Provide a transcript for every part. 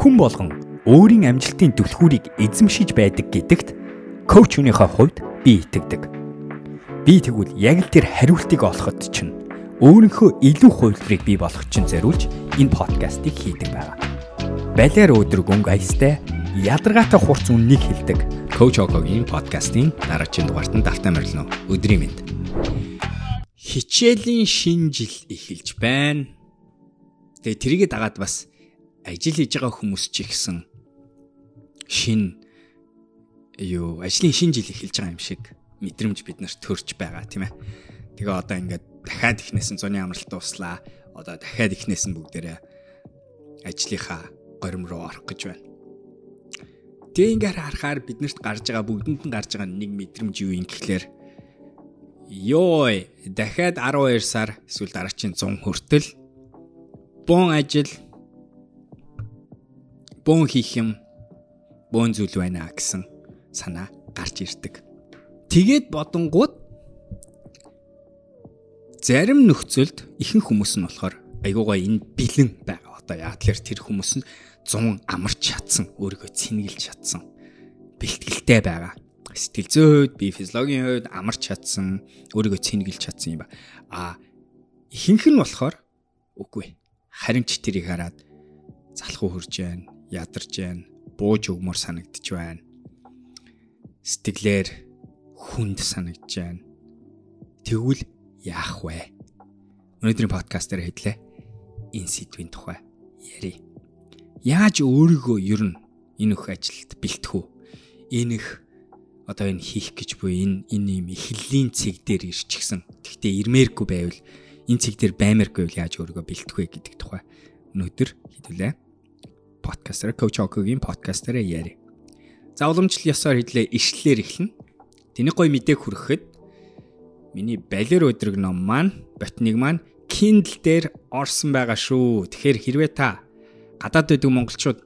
Хүн болгон өөрийн амжилтын түлхүүрийг эзэмшиж байдаг гэдэгт коуч өнөөхөө хувьд би итгэдэг. Би тэгвэл яг л тэр хариултыг олоход чинь өөрийнхөө илүү хувилбарыг бий болгох чинь зориулж энэ подкастыг хийдэг байгаа. Балиар өдрөг өнгө аястай ядаргаатай хурц үннийг хэлдэг коуч Окогийн подкастын дараагийн дугаартанд давтаа морилно. Өдрийн мэнд. Хичээлийн шинэ жил эхэлж байна. Тэгээ тэрийгэ дагаад бас ажил хийж байгаа хүмүүс ч ихсэн шин юу ажлын шинэ жил эхэлж байгаа юм шиг мэдрэмж бид нарт төрж байгаа тийм ээ. Тэгээ одоо ингээд дахиад ихнээс нь зуны амралт дуслаа. Одоо дахиад ихнээс нь бүгдээрээ ажлынхаа горим руу орох гэж байна. Тэгээ ингээд харахаар биднэрт гарч байгаа бүгдэнд нь гарч байгаа нэг мэдрэмж юу юм гэхлээр ёо дахиад 12 сар эсвэл дараагийн 100 хүртэл бон ажил бөөн хийх юм бөөн зүйл байна гэсэн санаа гарч ирдэг. Тэгээд бодонгууд зарим нөхцөлд ихэнх хүмүүс нь болохоор айгуугаа энэ бэлэн байгаа. Одоо яа тэгэхээр тэр хүмүүс нь 100 амарч чадсан, өөрийгөө цэнгэлж чадсан, бэлтгэлтэй байгаа. Сэтгэл зүйн хувьд, би физиологийн хувьд амарч чадсан, өөрийгөө цэнгэлж чадсан юм ба. А ихэнх нь болохоор үгүй. Харин ч тэрийг хараад залхуу хурж байна, ядарч байна, бууж өгмөр санагдж байна. Сэтгэлээр хүнд санагдж байна. Тэгвэл яах вэ? Өнөөдрийн подкастаар хэллээ. Энэ сэдвийн тухай ярив. Яаж өөрийгөө ер нь энэ өх ажилд бэлтэх үү? Энэ их одоо энэ хийх гэж буй энэ энэ юм эхлэлийн цэг дээр ирчихсэн. Гэхдээ ирмээргүй байвал энэ цэг дээр баймааргүй байвал яаж өөрийгөө бэлтэх вэ гэдэг тухай өнөөдөр хэлүүлээ подкастер Coach Окогийн подкастер яри. За уламжлал ёсоор хэлээ ишлэлээр эхэлнэ. Тэний гой мэдээг хүргэхэд миний балер өдрөг ном маань ботник маань Kindle дээр орсон байгаа шүү. Тэгэхээр хэрвээ та гадаад байдаг монголчууд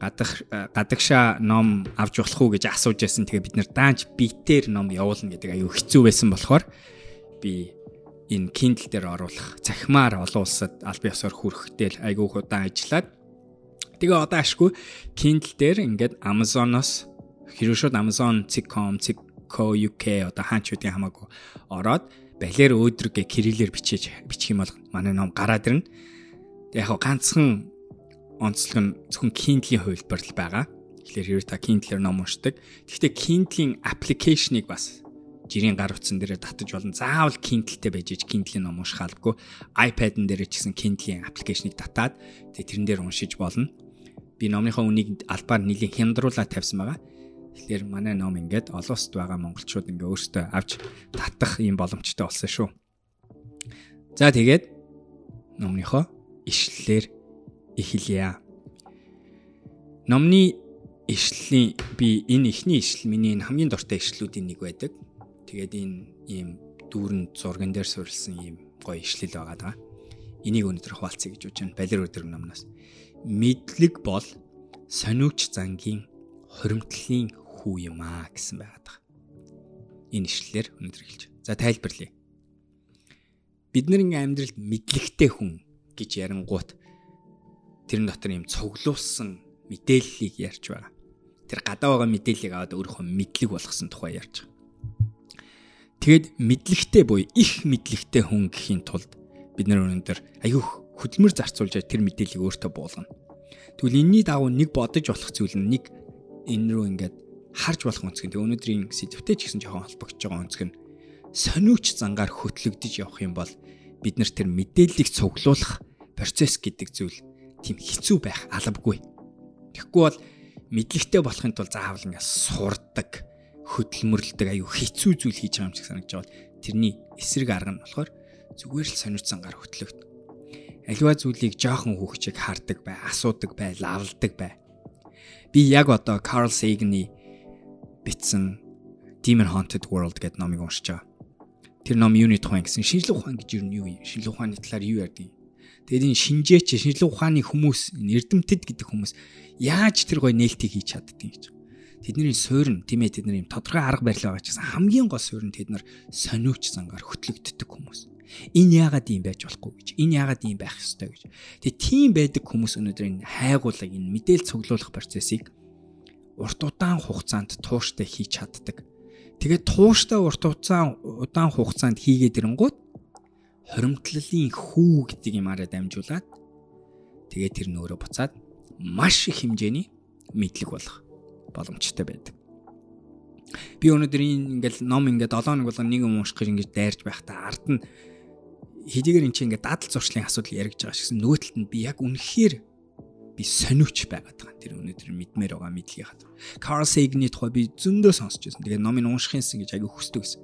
гадах гадагшаа ном авч болох уу гэж асууж байсан. Тэгээ бид нэр даанч битээр ном явуулна гэдэг аюу хэцүү байсан болохоор би энэ Kindle дээр оруулах цахимаар олон улсад аль бие ёсоор хүрэхтэл айгүй удаан ажиллаад Тэгээ одоо ашгүй Kindle дээр ингээд Amazon-оос хэрвээ шууд Amazon.com, .co UK одоо хаач үдийн хамаагүй ороод балер өөдрөг кириллээр бичиж бичих юм бол манай ном гараад ирнэ. Яг ганцхан онцлог нь зөвхөн Kindle-ийн хувилбар л байгаа. Тэгэхээр хэрвээ та Kindle-ээр ном уншдаг. Гэхдээ Kindle-ийн аппликейшнийг бас жирийн гар утсан дээр татаж болно. Заавал Kindle-тэй байж иж Kindle-ийн ном унших албагүй. iPad-н дээр ч гэсэн Kindle-ийн аппликейшнийг татаад тэрэн дээр уншиж болно би номынхоо үнийг албаар нэлийн хямдруулаад тавьсан байгаа. Тэгэхээр манай ном ингээд олон улсад байгаа монголчууд ингээ өөрсдөө авч татах юм боломжтой болсон шүү. За тэгээд номныхоо ишлэлээр эхэлье. Номны ишлэлийн би энэ ихний ишлэл миний энэ хамгийн дуртай ишлүүдийн нэг байдаг. Тэгээд энэ ийм дүүрэн зурган дээр суурилсан ийм гоё ишлэл байгаа даа. Энийг өнөөдөр хуваалцъя гэж байна. Балер өдрөг номноос мэдлэг бол сониуч зангийн хуримтлалын хүү юм аа гэсэн байгаад байгаа. Энэ ишлэлээр өнөөдөр хэлж. За тайлбарлая. Бидний амьдралд мэдлэгтэй хүн гэж ярангуут тэрэн дотор юм цуглуулсан мэдээллийг ярьж байгаа. Тэр гадаа байгаа мэдээллийг аваад өөрийнхөө мэдлэг болгосон тухай ярьж байгаа. Тэгэд мэдлэгтэй буй их мэдлэгтэй хүн гэхийн тулд бид нар өнөөдөр аюух хөдөлмөр зарцуулж тэр мэдээллийг өөртөө буулгана. Тэгвэл энэний дагуу нэг бодож болох зүйл нь нэг энэ рүү ингээд харж болох өнцгөн. Тэг өнөөдрийн сэдвтэй ч гэсэн жоохон холбогдож байгаа өнцг нь сониуч зангаар хөтлөгдөж явах юм бол бид нар тэр мэдээллийг цуглуулах процесс гэдэг зүйл тийм хэцүү байх албагүй. Тэгэхгүй бол мэдлэгтэй болохын тулд заавал ингээд сурдаг, хөдөлмөрлөдөг аюу хэцүү зүйл хийж байгаа юм шиг санагдаж байгаа бол тэрний эсрэг арга нь болохоор зүгээр л сониуч зангаар хөтлөгдөн аливаа зүйлийг жоохон хүүхчиг хардаг бай, асуудаг бай, лавладаг бай. Би яг одоо Carl Sagan-ы бичсэн Demon Haunted World гэдэг номыг уншиж байгаа. Тэр ном юуны тухай гэсэн шинжлэх ухаан гэж юу юм? Шинжлэх ухааны талаар юу ярьдаг юм? Тэгээд энэ шинжээч шинжлэх ухааны хүмүүс, эрдэмтэд гэдэг хүмүүс яаж тэр гой нээлтийг хийж чаддгийг гэж. Тэдний суурин тийм ээ тэдний юм тодорхой арга барил байгаа ч гэсэн хамгийн гол суурин тэд нар сониуч зангаар хөтлөгддөг хүмүүс. Энэ яагаад ийм байж болохгүй гэж. Энэ яагаад ийм байх ёстой гэж. Тэгээ тийм байдаг хүмүүс өнөөдөр энэ хайгуулгыг энэ мэдээлэл цуглуулах процессыг урт удаан хугацаанд тууштай хийж чаддаг. Тэгээд тууштай урт удаан удаан хугацаанд хийгээд ирэнгүүт хоримтлалын хүү гэдэг юмараа дамжуулаад тэгээд тэр нөөрэ буцаад маш их хэмжээний мэдлэг болох боломжтой байдаг. Би өнөөдөр ингээл ном ингээд 7 хоног болгон нэг юм гэж ингээд дайрж байхдаа ард нь хэдийгээр эн чинь ингээд дадал зуршлын асуудал яригдж байгаа шигсэн нөгөө талд нь би яг үнэхээр би сониуч байгаад байгаа. Тэр өнөөдөр мэдмээр байгаа мэдлэгийн хад. Carl Sagan-ы тухай би зөндөө сонсч байсан. Тэгээ номыг уншихынсэн гэж аягүй хүсдэг гэсэн.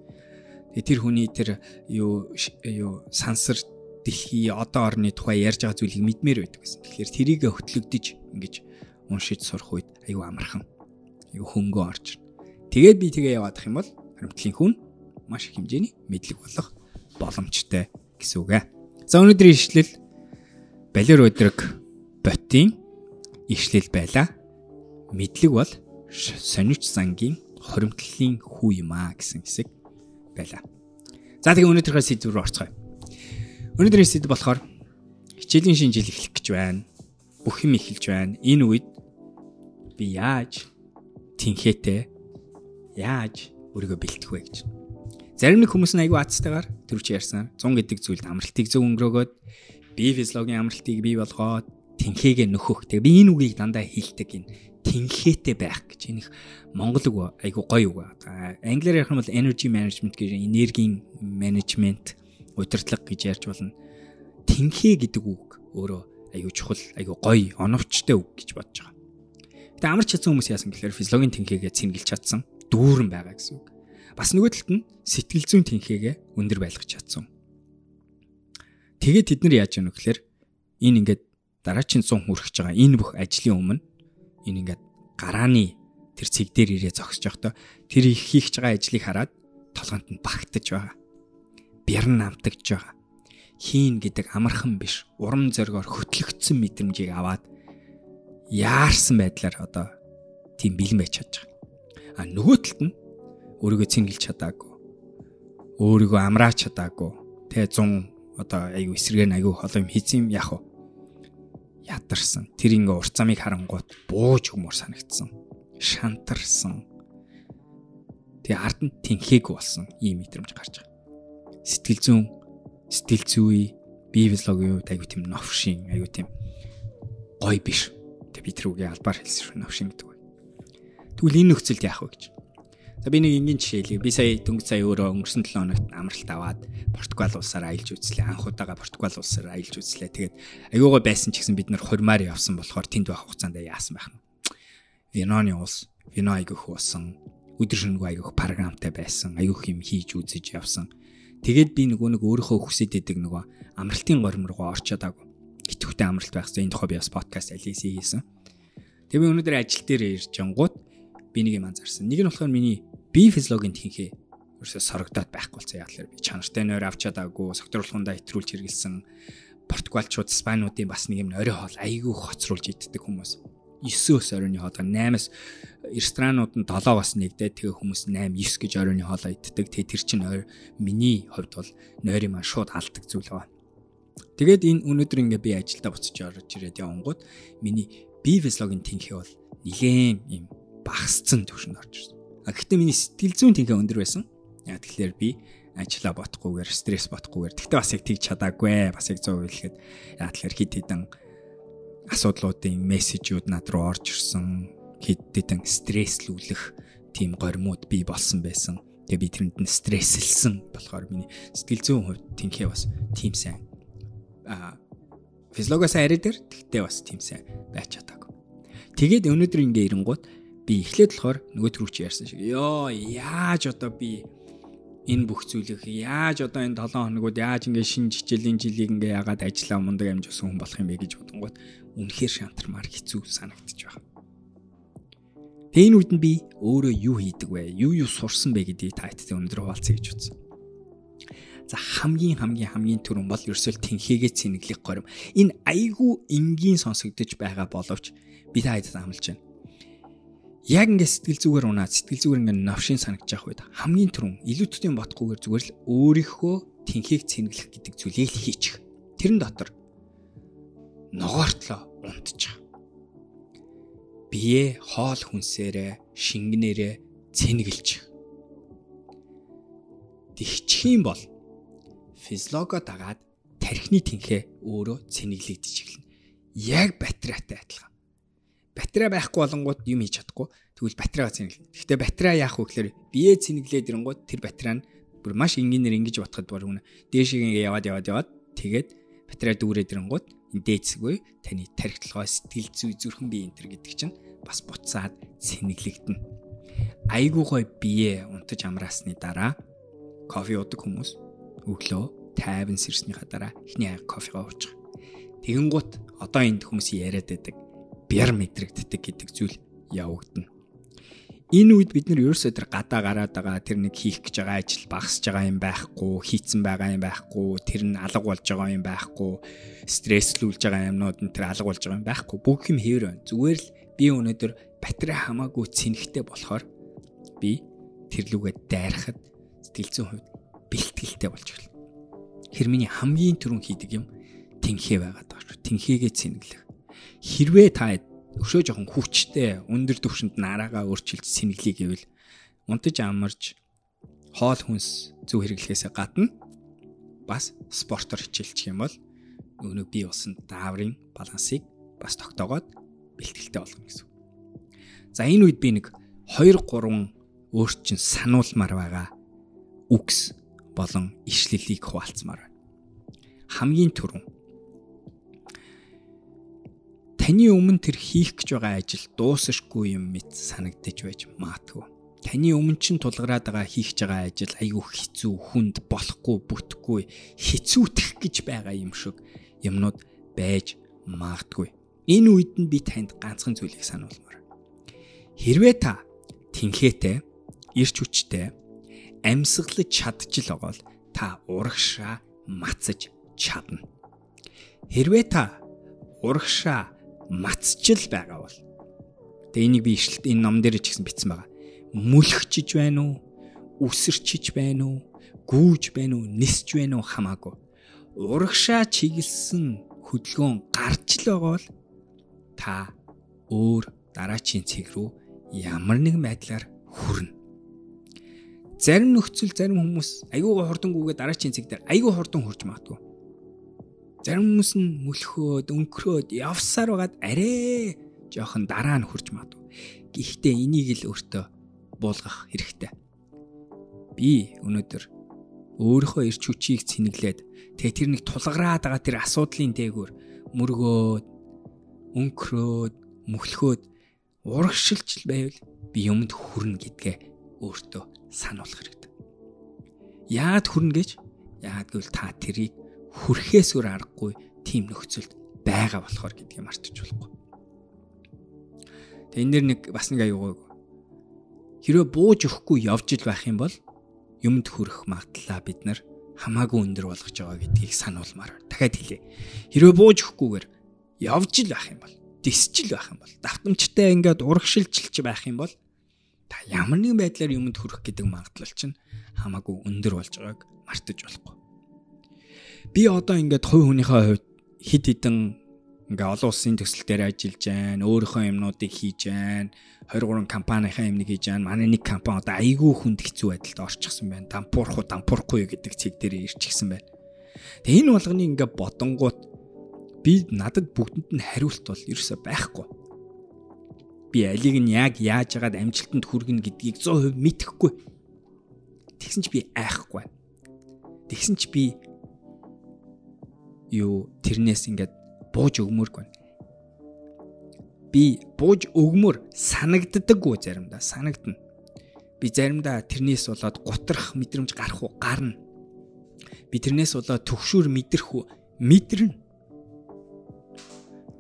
Тэгээ тэр хүний тэр юу юу сансар дэлхий одоо орны тухай ярьж байгаа зүйлийг мэдмээр байдаг гэсэн. Тэгэхээр тэрийг хөтлөгдөж ингэж уншиж сурах үед аюу амархан. Аюу хөнгөө орж. Тэгээд би тэгээ яваадах юм бол харамтлын хүн маш их хэмжээний мэдлэг болох боломжтой гэсэн үг ээ. За өнөөдрийн ишлэл балер өдрөг ботын ишлэл байла. Мэдлэг бол сонирч зангийн хоримтлалын хүү юм аа гэсэн хэсэг байла. За тэгээ өнөөдрийнхөө сэдв рүү орцгоё. Өнөөдрийн сэдв болохоор хичээлийн шинэ жил эхлэх гэж байна. Бүх юм эхэлж байна. Энэ үед би яаж тэнхээтэй яаж өөрийгөө бэлтэх вэ гэж. Зарим нэг хүмүүс нь айгүй азтайгаар төрч ярьсан. 100 гэдэг зүйлд амралтыг зөв өнгөрөөгөөд би физиологийн амралтыг бий болгоод тэнхээгээ нөхөх. Тэгээ би энэ үгийг дандаа хэлдэг энэ тэнхээтэй байх гэж энэ их монгол үг айгүй гоё үг. Англиар ярих юм бол energy management гэж энергийн менежмент удирдлага гэж ярьж болно. Тэнхээ гэдэг үг өөрөө айгүй чухал, айгүй гоё, оновчтой үг гэж бодож байгаа. Гэтэ амарч чадсан хүмүүс яасан гэхээр физиологийн тэнхээгээ цэнгэлж чадсан, дүүрэн байгаа гэсэн үг. Бас нөгөө талд нь сэтгэл зүйн тэнхээгээ өндөр байлгах чадсан. Тэгээд тэд нар яаж вэ гэхээр энэ ингээд дараачийн 100 хүрэх гэж байгаа энэ бүх ажлын өмнө энэ ингээд гарааны тэр цэг дээр ирээ зогсож явахдаа тэр их хийх гэж байгаа ажлыг хараад толгойд нь багтаж байгаа бярн намтагж байгаа. Хийн гэдэг амархан биш, урам зоригоор хөтлөгдсөн мэдрэмжийг аваад яарсан байдлаар одоо тийм бэлэн байж чадж байгаа. А нөгөө талд нь өөрийгөө цэнгэлж чадаагүй. Өөрийгөө амраач чадаагүй. Тэ 100 одоо айгу эсрэгээр айгу холом хийцэн яах вэ? Ядарсан. Тэр ингээ урт замыг харангуут бууж өгмөр санагдсан. Шантарсан. Тэгээ ард нь тэнхээгүй болсон ийм мэдрэмж гарч байгаа сэтгэл зүйн сэтгэл зүй бие физиологийн үед аюу тийм новшин аюу тийм гой биш. Тэг би тэр үгийн албаар хэлсэн шүү новшин гэдэг. Тэгвэл энэ нөхцөлд яах вэ гэж. За би нэг энгийн жишээ хэлье. Би сая дөнгөж сая өөрөө өнгөрсөн 7 хоногт амралт аваад Португал улсаар аялж үзлээ. Анх удаага Португал улсаар аялж үзлээ. Тэгээд аюугаа байсан ч гэсэн бид нар хурмаар явсан болохоор тэнд байх хугацаанд яасан байх нь. Виноны улс, вино айгүйх уусан. Өдөр шөнөгүй айгүйх програмтай байсан. Айгүйх юм хийж үзэж явсан. Тэгээд би нөгөө нэг өөрийнхөө хүсэж идэг нөгөө амралтын горим руу орчод аагүй. Итгэвтэй амралт байхсан энэ тухай би бас подкаст алиси хийсэн. Тэгээ би өнөөдөр ажил дээр ирж ангууд би нэг юм анзаарсан. Нэг нь болохоор миний бие физиологийн тэнхээ ерөөсө сорогдоод байхгүй болсон. Яг л би чанартай нойр авчаад аагүй, согтруулахундаа хэтрүүлж хэрэгэлсэн. Португалчууд, Испаниудын бас нэг юм орой хоол айгүй хоцруулж иддэг хүмүүс 9-өөс оройны хоолой 8-аас ресторанууд нь 7 бас нэгдээд тэгээ хүмүүс 8 9 гэж оройны хоолой иддэг. Тэгээ тэр чинь миний хувьд бол нойрын маань шууд алдаг зүйл байна. Тэгээд энэ өнөөдөр ингээ би ажилдаа буцаж орж ирээд явангууд миний бие физиологийн тэнхээ бол нилээн юм багасцсан төвшөнд орж ирсэн. Гэхдээ миний сэтгэл зүйн тэнхээ өндөр байсан. Яг тэгэхээр би ажиллаа бодохгүйгээр стресс бодохгүйгээр тэгтээ бас яг тэгж чадаагүй бас яг 100% хэлэхэд яг тэгэхээр хит хитэн асуудлуудын мессежүүд над руу орж ирсэн хэд хэдэн стресслүүлэх тийм горимууд бий болсон байсан. Тэгээ би тэрэнд нь стрессэлсэн болохоор миний сэтгэл зүйн хувьд тэнхээ бас тийм сайн а физиологоос арай дээр тэгтээ бас тийм сайн байж чадаагүй. Тэгээд өнөөдөр ингээ ирэнгуут би эхлээд болохоор нөгөө төрүүч ярьсан шиг ёо яаж одоо би энэ бүх зүйлийг яаж одоо энэ 7 хоногуд яаж ингээ шинэ хичээлийн жилийг ингээ ягаад ажиллаа мундаг амжуулсан хүн болох юм бэ гэж бодонгууд үнэхээр шантармаар хэцүү санагдчих байна. Энэ үед нь би өөрөө юу хийдэг вэ? Юу юу сурсан бэ гэдгийг таайттай өндөр хуваалцъя гэж үзсэн. За хамгийн хамгийн хамгийн түрүүн бол ерөөсөө тэнхээгээ цэнэглэх горим. Энэ айгүй энгийн сонсогдож байгаа боловч би та хэд амлаж байна яг ингээд сэтгэл зүгээр унаад сэтгэл зүгээр ингээд новшин санагдаж явах үед хамгийн түрүүн илүүтдийн бодохгүйгээр зүгээр л өөрийнхөө тэнхийг цэнгэлэх гэдэг зүйлийг л хийчих. Тэрэн дотор ногоортлоо унтчих. Бие хоол хүнсээрээ, шингэнээрээ цэнгэлчих. Тэгчих юм бол физиолого дагаад тархины тэнхээ өөрөө цэнэглэгдэж эхэлнэ. Яг батарейтай адилхан. Батарей байхгүй болонгууд юм хийж чадахгүй. Тэгвэл батарейгаа цэнэглэнэ. Гэхдээ батарей яах вэ гэхээр бие цэнэглээд ирэнгууд тэр батарей нь бүр маш энгийнээр ингэж батхад бар хүн дээшийг ингэ яваад яваад яваад тэгээд батарей дүүрээд ирэнгууд энэ дээдсгүй таны тархи толгой сэтгэл зүй зүрхэн бие энтер гэдэг чинь бас буцаад цэнэглэгдэнэ. Айгуу гой бие унтаж амраасны дараа кофе уудаг хүмүүс өглөө тайван сэрснийхаа дараа эхний аяг кофегаа ууж байгаа. Тэгэн гут одоо энд хүмүүс яриад байдаг бяр мэдрэгддэг гэдэг зүйл явагдана. Энэ үед бид нар ерөөсөө тэр гадаа гараад байгаа тэр нэг хийх гэж байгаа ажил багасж байгаа юм байхгүй, хийцэн байгаа юм байхгүй, тэр нь алга болж байгаа юм байхгүй, стресслүүлж байгаа юмнууд нь тэр алга болж байгаа юм байхгүй. Бүх юм хэвэр байна. Зүгээр л би өнөөдөр батарей хамаагүй цэнхтэй болохоор би тэр лүгээ дайрахад сэтгэл зүйн хувьд бэлтгэлтэй болж эхэлнэ. Тэр миний хамгийн түрүүн хийдэг юм тэнхээ байгаад байгаа шүү. Тэнхээгээ цэнгэлэх хэрвээ та өшөө жоохон хүчтэй өндөр түвшинд нараагаа өөрчилж сэнэглэе гэвэл унтаж амарч хоол хүнс зөв хэрэглэхээсээ гадна бас спортоор хичээлчих юм бол өнөө бие усан дааврын балансыг бас тогтоогоод бэлтгэлтэй болгоно гэсэн. За энэ үед би нэг 2 3 өөрчн сануулмаар байгаа үгс болон ишлэлийг хуваалцмаар байна. Хамгийн түрүүн таны өмнө тэр хийх гэж байгаа ажил дуусахгүй юм мэт санагдаж байж маадгүй. Таны өмнө чин тулгараад байгаа хийх гэж байгаа ажил айгүй хэцүү, хүнд, болохгүй, бүтэхгүй, хэцүүтэх гэж байгаа юм шиг юмнууд байж маадгүй. Энэ үед нь би танд ганцхан зүйлийг сануулмаар. Хэрвээ та тэнхээтэй, ирч хүчтэй, амьсгалж чадчих л бол та урагшаа мацаж чадна. Хэрвээ та урагшаа мацчил байгаа бол тэгээ энийг би ишлэлт энэ ном дээр ч гэсэн бичсэн байгаа. Мүлхчиж байна уу? Үсэрчиж байна уу? Гүүж байна уу? Нисж байна уу хамаагүй. Урагшаа чиглэсэн хөдөлгөөн гарч л байгаа бол та өөр дараачийн цэг рүү ямар нэгэн байдлаар хүрнэ. Зарим нөхцөл зарим хүмүүс айгүй хурдангүйгээ дараачийн цэг дээр айгүй хурдан хурж магадгүй. Зарим хүмүүс нь мөлхөөд, өнгөрөөд явсаар байгаад арай жоохон дараа нь хурж магадгүй. Гэхдээ энийг л өөртөө буулгах хэрэгтэй. Би өнөөдөр өөрийнхөө ирч хүчийг цэнэглээд тэгээ тэр нэг тулгараад байгаа тэр асуудлын дээгүүр мөргөөд, өнгөрөөд, мөхлөхөөд урагшилж байвал би юмд хүрнэ гэдгээ өөртөө сануулах хэрэгтэй. Яад хүрнэ гэж? Яад гэвэл та тэрийг хүрхээс өөр аргагүй тийм нөхцөлд байгаа болохоор гэдгийг мартаж болохгүй. Тэгээ энэ дэр нэг бас нэг аюугаа хэрвээ бууж өгөхгүй явж ил байх юм бол юмд хүрэх магадлалаа бид нар хамаагүй өндөр болгож байгаа гэдгийг сануулмаар. Дахиад хэлье. Хэрвээ бууж өгөхгүйгээр явж ил байх юм бол, дисж ил байх юм бол, давтамжтай ингээд урагшилжилж байх юм бол та ямар нэгэн байдлаар юмд хүрэх гэдэг магадлал чинь хамаагүй өндөр болж байгааг мартаж болохгүй би одоо ингээд хувь хүнийхээ хувьд хид хідэн ингээ олон улсын төсөл дээр ажиллаж байна. Өөрийнхөө юмнуудыг хийж байна. 23 компанийнхаа юмныг хийж байна. Манай нэг компани одоо айгүй хүнд хэцүү байдалд орчихсон байна. Дампуурах уу, дампуурахгүй гэдэг цэг дээр ирчихсэн байна. Тэгээ энэ болгоны ингээ бодонгууд би надад бүгдэнд нь хариулт бол ерөөсөй байхгүй. Би алиг нь яг яаж яагаад амжилтанд хүргэнэ гэдгийг 100% мэдэхгүй. Тэгсэн ч би айхгүй. Тэгсэн ч би юу тэрнээс ингээд бууж өгмөргүй байна. Би бууж өгмөр санагддаггүй заримдаа санагдана. Би заримдаа тэрнээс болоод гутрах мэдрэмж гарах уу гарна. Би тэрнээс болоод төгшүүр мэдрэх үү мэдэрнэ.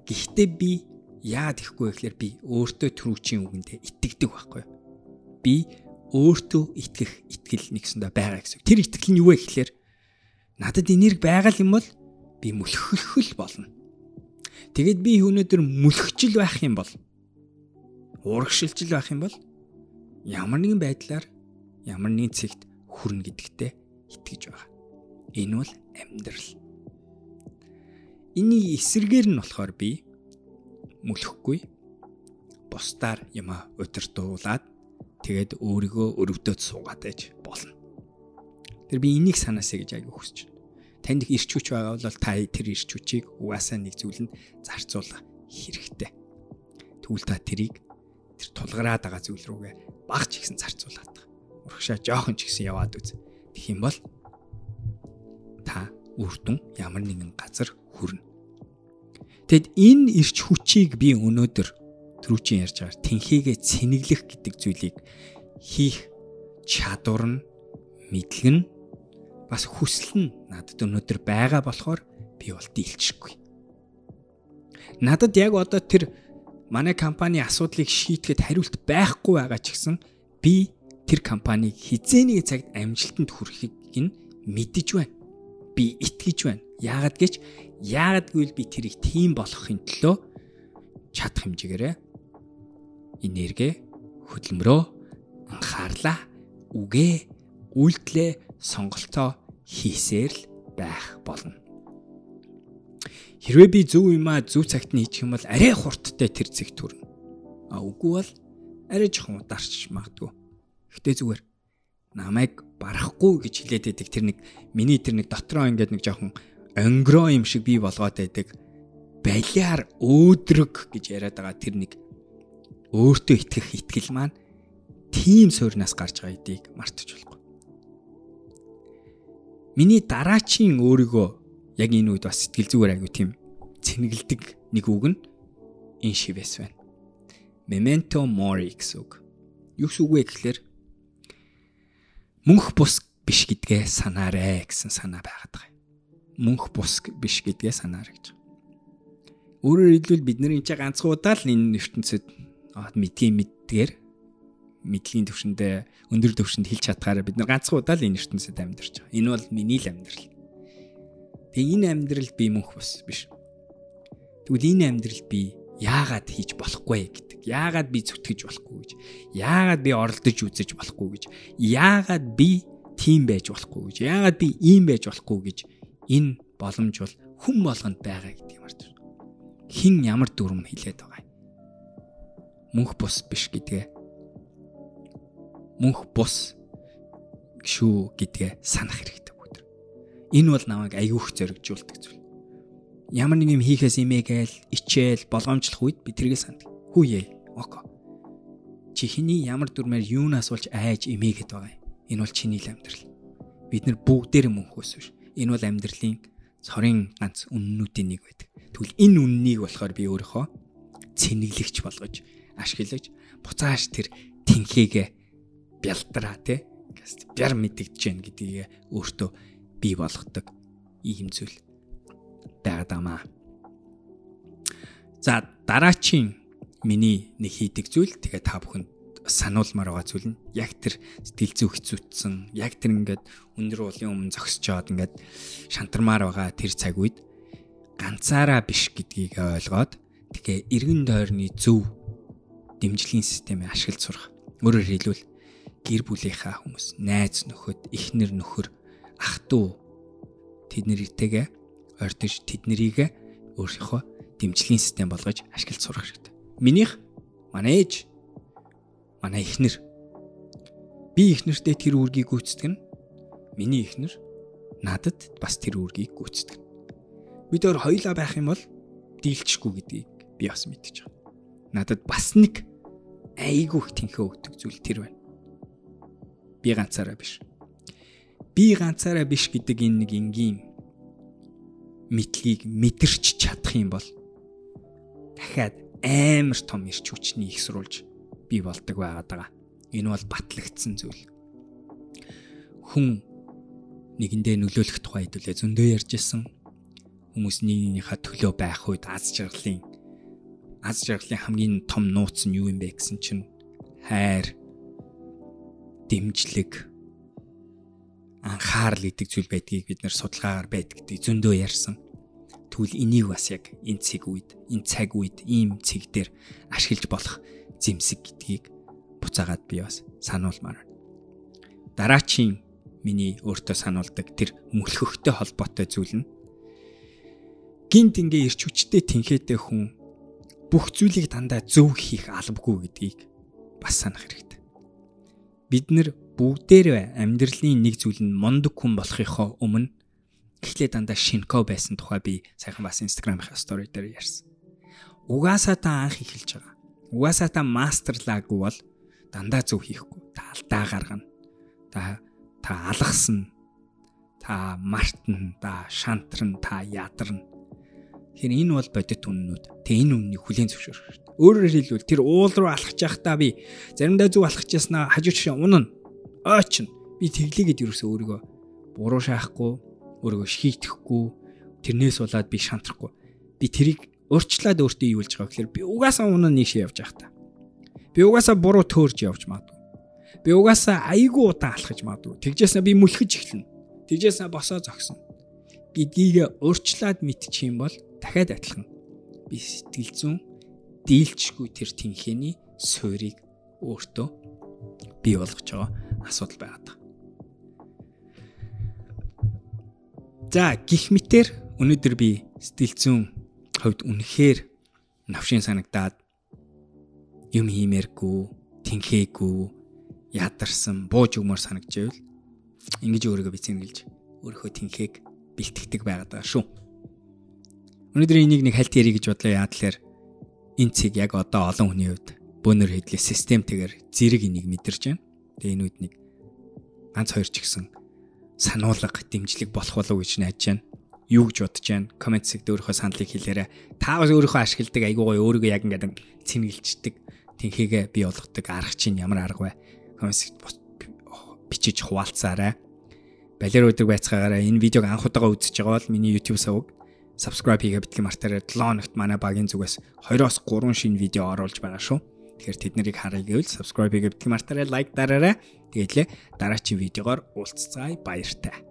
Гэхдээ би яад ихгүй гэхээр би өөртөө төрүүчийн үгэндээ итгэдэг байхгүй. Би өөртөө итгэх итгэл нэгсэндээ байгаа гэсэн. Тэр итгэл нь юу вэ гэхээр надад энерги байгаа юм бол би мөлхөлхөл болно. Тэгэд би өнөөдөр мөлхчл байх юм бол уурагшилжил байх юм бол ямар нэгэн байдлаар ямар нэгэн цэгт хүрнэ гэдэгтээ итгэж байгаа. Энэ бол амьдрал. Иний эсэргээр нь болохоор би мөлөхгүй бусдаар яма удирдуулаад тэгээд өөрийгөө өрөвдөд суугаад байж болно. Тэр би энийг санаасаа гэж аяг хүсэж байна. Танд их ирч хүч байгаа бол та тэр ирч хүчийг угаасаа нэг зүйлэнд зарцуулах хэрэгтэй. Тэгвэл та тэрийг тэр тулгараад байгаа зүйл рүүгээ багч ихсэн зарцуулаад байгаа. Урагшаа жоохон ч ихсэн яваад үз. Тэгэх юм бол та үрдүн ямар нэгэн газар хүрнэ. Тэгэд энэ ирч хүчийг би өнөөдөр түрүүчийн ярьж байгаа тэнхээгээ цэнэглэх гэдэг зүйлийг хийх чадвар нь мэдлэг нь бас хүсэл нь надад өнөөдөр байгаа болохоор би бол дийлчихгүй. Надад яг одоо тэр манай компани асуудлыг шийдэхэд хариулт байхгүй байгаа ч гэсэн би тэр компаниг хизээний цагт амжилтанд хүрэхийг нь мэдэж байна. Би итгэж байна. Яагад гэж яагад гэвэл би тэрийг тийм болгохын төлөө чадах хэмжээгээрээ энерги хөдөлмөрөө анхаарлаа үгээ үйлдэлээ сонголтоо хийсээр л байх болно. Хэрвээ би зөв юмаа зөв цагт нь хийчих юм бол арай хурдтай тэр зэг төрнө. А үгүй бол арай жоохон ударч магадгүй. Гэтэ зүгээр намайг барахгүй гэж хэлээд байдаг тэр нэг миний тэр нэг дотроо ингээд нэг жоохон онгроо юм шиг би болгоод байдаг балиар өөдрөг гэж яриад байгаа тэр нэг өөртөө итгэх итгэл маань тийм суурнаас гарч байгаа гэдгийг мартаж болохгүй. Миний дараачийн өөрийгөө яг энэ үед бас сэтгэл зүгээр аягүй тийм цэнгэлдэг нэг үг нь энэ шивэс байна. Memento mori гэсэн үг. Юу гэсэн үг вэ гэхээр мөнх бус биш гэдгээ санаарэ гэсэн санаа байгаад байгаа юм. Мөнх бус биш гэдгээ санаарэ гэж. Өөрөөр хэлбэл бидний ч ганцхан удаа л энэ ертөнцид мэдгийн мэддгээр мэдлийн төвшөндөө өндөр төвшөнд хэлж чадхаараа бид нар ганцхан удаа л энэ ертөнцид амьдарч байгаа. Энэ бол миний л амьдрал. Тэгээ энэ амьдрал би мөнх бус биш. Тэгвэл энэ амьдрал би яагаад хийж болохгүй гэдэг. Яагаад би зүтгэж болохгүй гэж. Яагаад би оролдож үзэж болохгүй гэж. Яагаад би тийм байж болохгүй гэж. Яагаад би ийм байж болохгүй гэж. Энэ боломж бол хүн болгонд байгаа гэдгийг марж байна. Хин ямар дүрм хэлээд байгаа юм. Мөнх бус биш гэдгээ мөнх бус шүү гэдгээ санах хэрэгтэй бүгд. Энэ бол намайг аягүйх зоригжуулдаг зүйл. Ямар нэг юм хийхээс имээгээл, ичээл, болгоомжлох үед би тэргээ санд. Хүүе. Око. Чи хиний ямар дүрмээр юунаас болж айж имээгээд байгаа юм. Энэ бол чиний л амьдрал. Бид нар бүгдээр мөнхөөс биш. Энэ бол амьдралын цорын ганц үннүүдийн нэг байдаг. Тэгвэл энэ үннийг болохоор би өөрийнхөө цэнэглэгч болгож ашиглаж буцааш тэр тэнхээгээ бялдраа тий бяр мэдэгдэж гэн гэдгийг өөртөө бий болгодог ийм зүйл байгаад амаа. За дараачийн миний нэг хийдэг зүйл тэгээ та бүхэнд сануулмаар байгаа зүйл нь яг тэр сэтгэл зүй хэцүүдсэн яг тэр ингээд өндөр уулын өмнө зогсчоод ингээд шантармаар байгаа тэр цаг үед ганцаараа биш гэдгийг ойлгоод тэгээ эргэн тойрны зөв дэмжлэгийн системийг ашиглаж сурах. Өөрөөр хэлбэл гэр бүлийнхаа хүмүүс, найз нөхөд, эхнэр нөхөр, ах トゥ тэднэрийгээ ойртож тэднэрийг өөрийнхөө дэмжлэгийн систем болгож ашиглаж сурах хэрэгтэй. Минийх манай ээж, манай эхнэр би эхнэртэй тэр үргийг гүйцэтгэв нь миний эхнэр надад бас тэр үргийг гүйцэтгэв. Бид өөр хоёлаа байх юм бол дийлчихгүй гэдгийг би бас мэдчихэж байгаа. Надад бас нэг айгүй их тэнхээ өгдөг зүйл тэр байна би ганцаараа биш. Би ганцаараа биш гэдэг энэ нэг энгийн мэдлийг мэдэрч чадах юм бол дахиад амар том ирч хүчний их сурулж би болдог байгаад байгаа. Энэ бол батлагдсан зүйл. Хүн нэгэндээ нөлөөлөх тухай хэдүүлээ зөндөө ярьж исэн. Хүмүүс нэгнийхээ төлөө байх үед аз жаргалын аз жаргалын хамгийн том нууц нь юу юм бэ гэсэн чинь хайр, дэмжлэг анхаарал гэдэг зүйл байдгийг бид нэр судалгаагаар байдаг гэдэг зөндөө ярьсан. Тэгвэл энийг бас яг энэ цэг үед, энэ цаг үед ийм цэг дээр ашиглаж болох зэмсэг гэдгийг буцаагаад би бас сануулмаар байна. Дараачийн миний өөртөө сануулдаг тэр мөлхөхтэй холбоотой зүйл нь гинт ингээ ирч хүчтэй тэнхээтэй хүн бүх зүйлийг дандаа зөв хийх албагүй гэдгийг бас санах хэрэгтэй. Бид нэр бүгдээр амьдралын нэг зүйл нь мондөг хүн болохынхоо өмнө эхлээд дандаа шинко байсан тухай би сайхан бас инстаграмын стори дээр ярьсан. Угаасаа та анх эхэлж байгаа. Угаасаа та мастерлаагүй бол дандаа зөв хийхгүй. Та алдаа гаргана. Та та алгасна. Та мартна, та шантрна, та ядарна Тэгэхээр энэ бол бодит үннүүд. Тэ энэ үннийг хүлээн зөвшөөрөх хэрэгтэй. Өөрөөр хэлбэл тэр уул руу алхаж явахдаа би заримдаа зүг алхаж яснаа хажуу чинь унана. Ойчин. Би тэглээгээд юусэн өөрийгөө буруу шаахгүй, өөрийгөө шийтгэхгүй, тэрнээс болоод би шантрахгүй. Би тэрийг өөрчлөөд өөртөө юу болж байгаа гэхээр би угаасаа унаа нийшээ явж та. Би угаасаа буруу төөрж явж магадгүй. Би угаасаа айгүй удаан алхаж магадгүй. Тэгжээсээ би мүлхэж эхэлнэ. Тэгжээсээ босоо зогсно. Гэдгийг өөрчлөөд мэдчих юм бол дахиад адилхан би сэтгэл зүйн дийлчгүй тэр тэнхээний суурийг өөртөө бий болгож байгаа асуудал байгаад байна. За гих мэтэр өнөөдөр би сэтгэл зүйн хувьд үнэхээр навшин санагдаад юм хиймээргүй, тэнхээгүй, ядарсан, бууж өгмөр санагдчихвэл ингэж өөрийгөө бицэнгэлж өөрийнхөө тэнхээг бэлтгэдэг байгаад байгаа шүү. Өнөөдөр энийг нэг хальт ярих гэж бодлоо яа тэлэр энэ цэг яг одоо олон хүний хувьд бөөнөр хэдлээ системтэйгээр зэрэг энийг мэдэрч байна. Тэгээ энэ үед нэг ганц хоёр ч гэсэн сануулга дэмжлэг болох болов гэж найдаж байна. Юу гэж бодож байна? Комент сект өөрийнхөө саналыг хэлээрэй. Та бас өөрийнхөө ашигладаг айгуу гоё өөрийгөө яг ингээд цэнгэлждэг тэнхээгээ бий болгодог арга чинь ямар арга вэ? Комент сект бичиж хуваалцаарай. Балер өдрөг байцгаагаараа энэ видеог анх удаага үзэж байгаа бол миний YouTube суваг subscribe хийгээ битгий мартаарай 7 хоногт манай багийн зүгээс 2-оос 3 шинэ видео оруулж байгаа шүү. Тэгэхээр тэднийг харъя гэвэл subscribe хийгээ битгий мартаарай, лайк дараарай. Тэгээд л дараачийн видеогоор уулзцаая баяртай.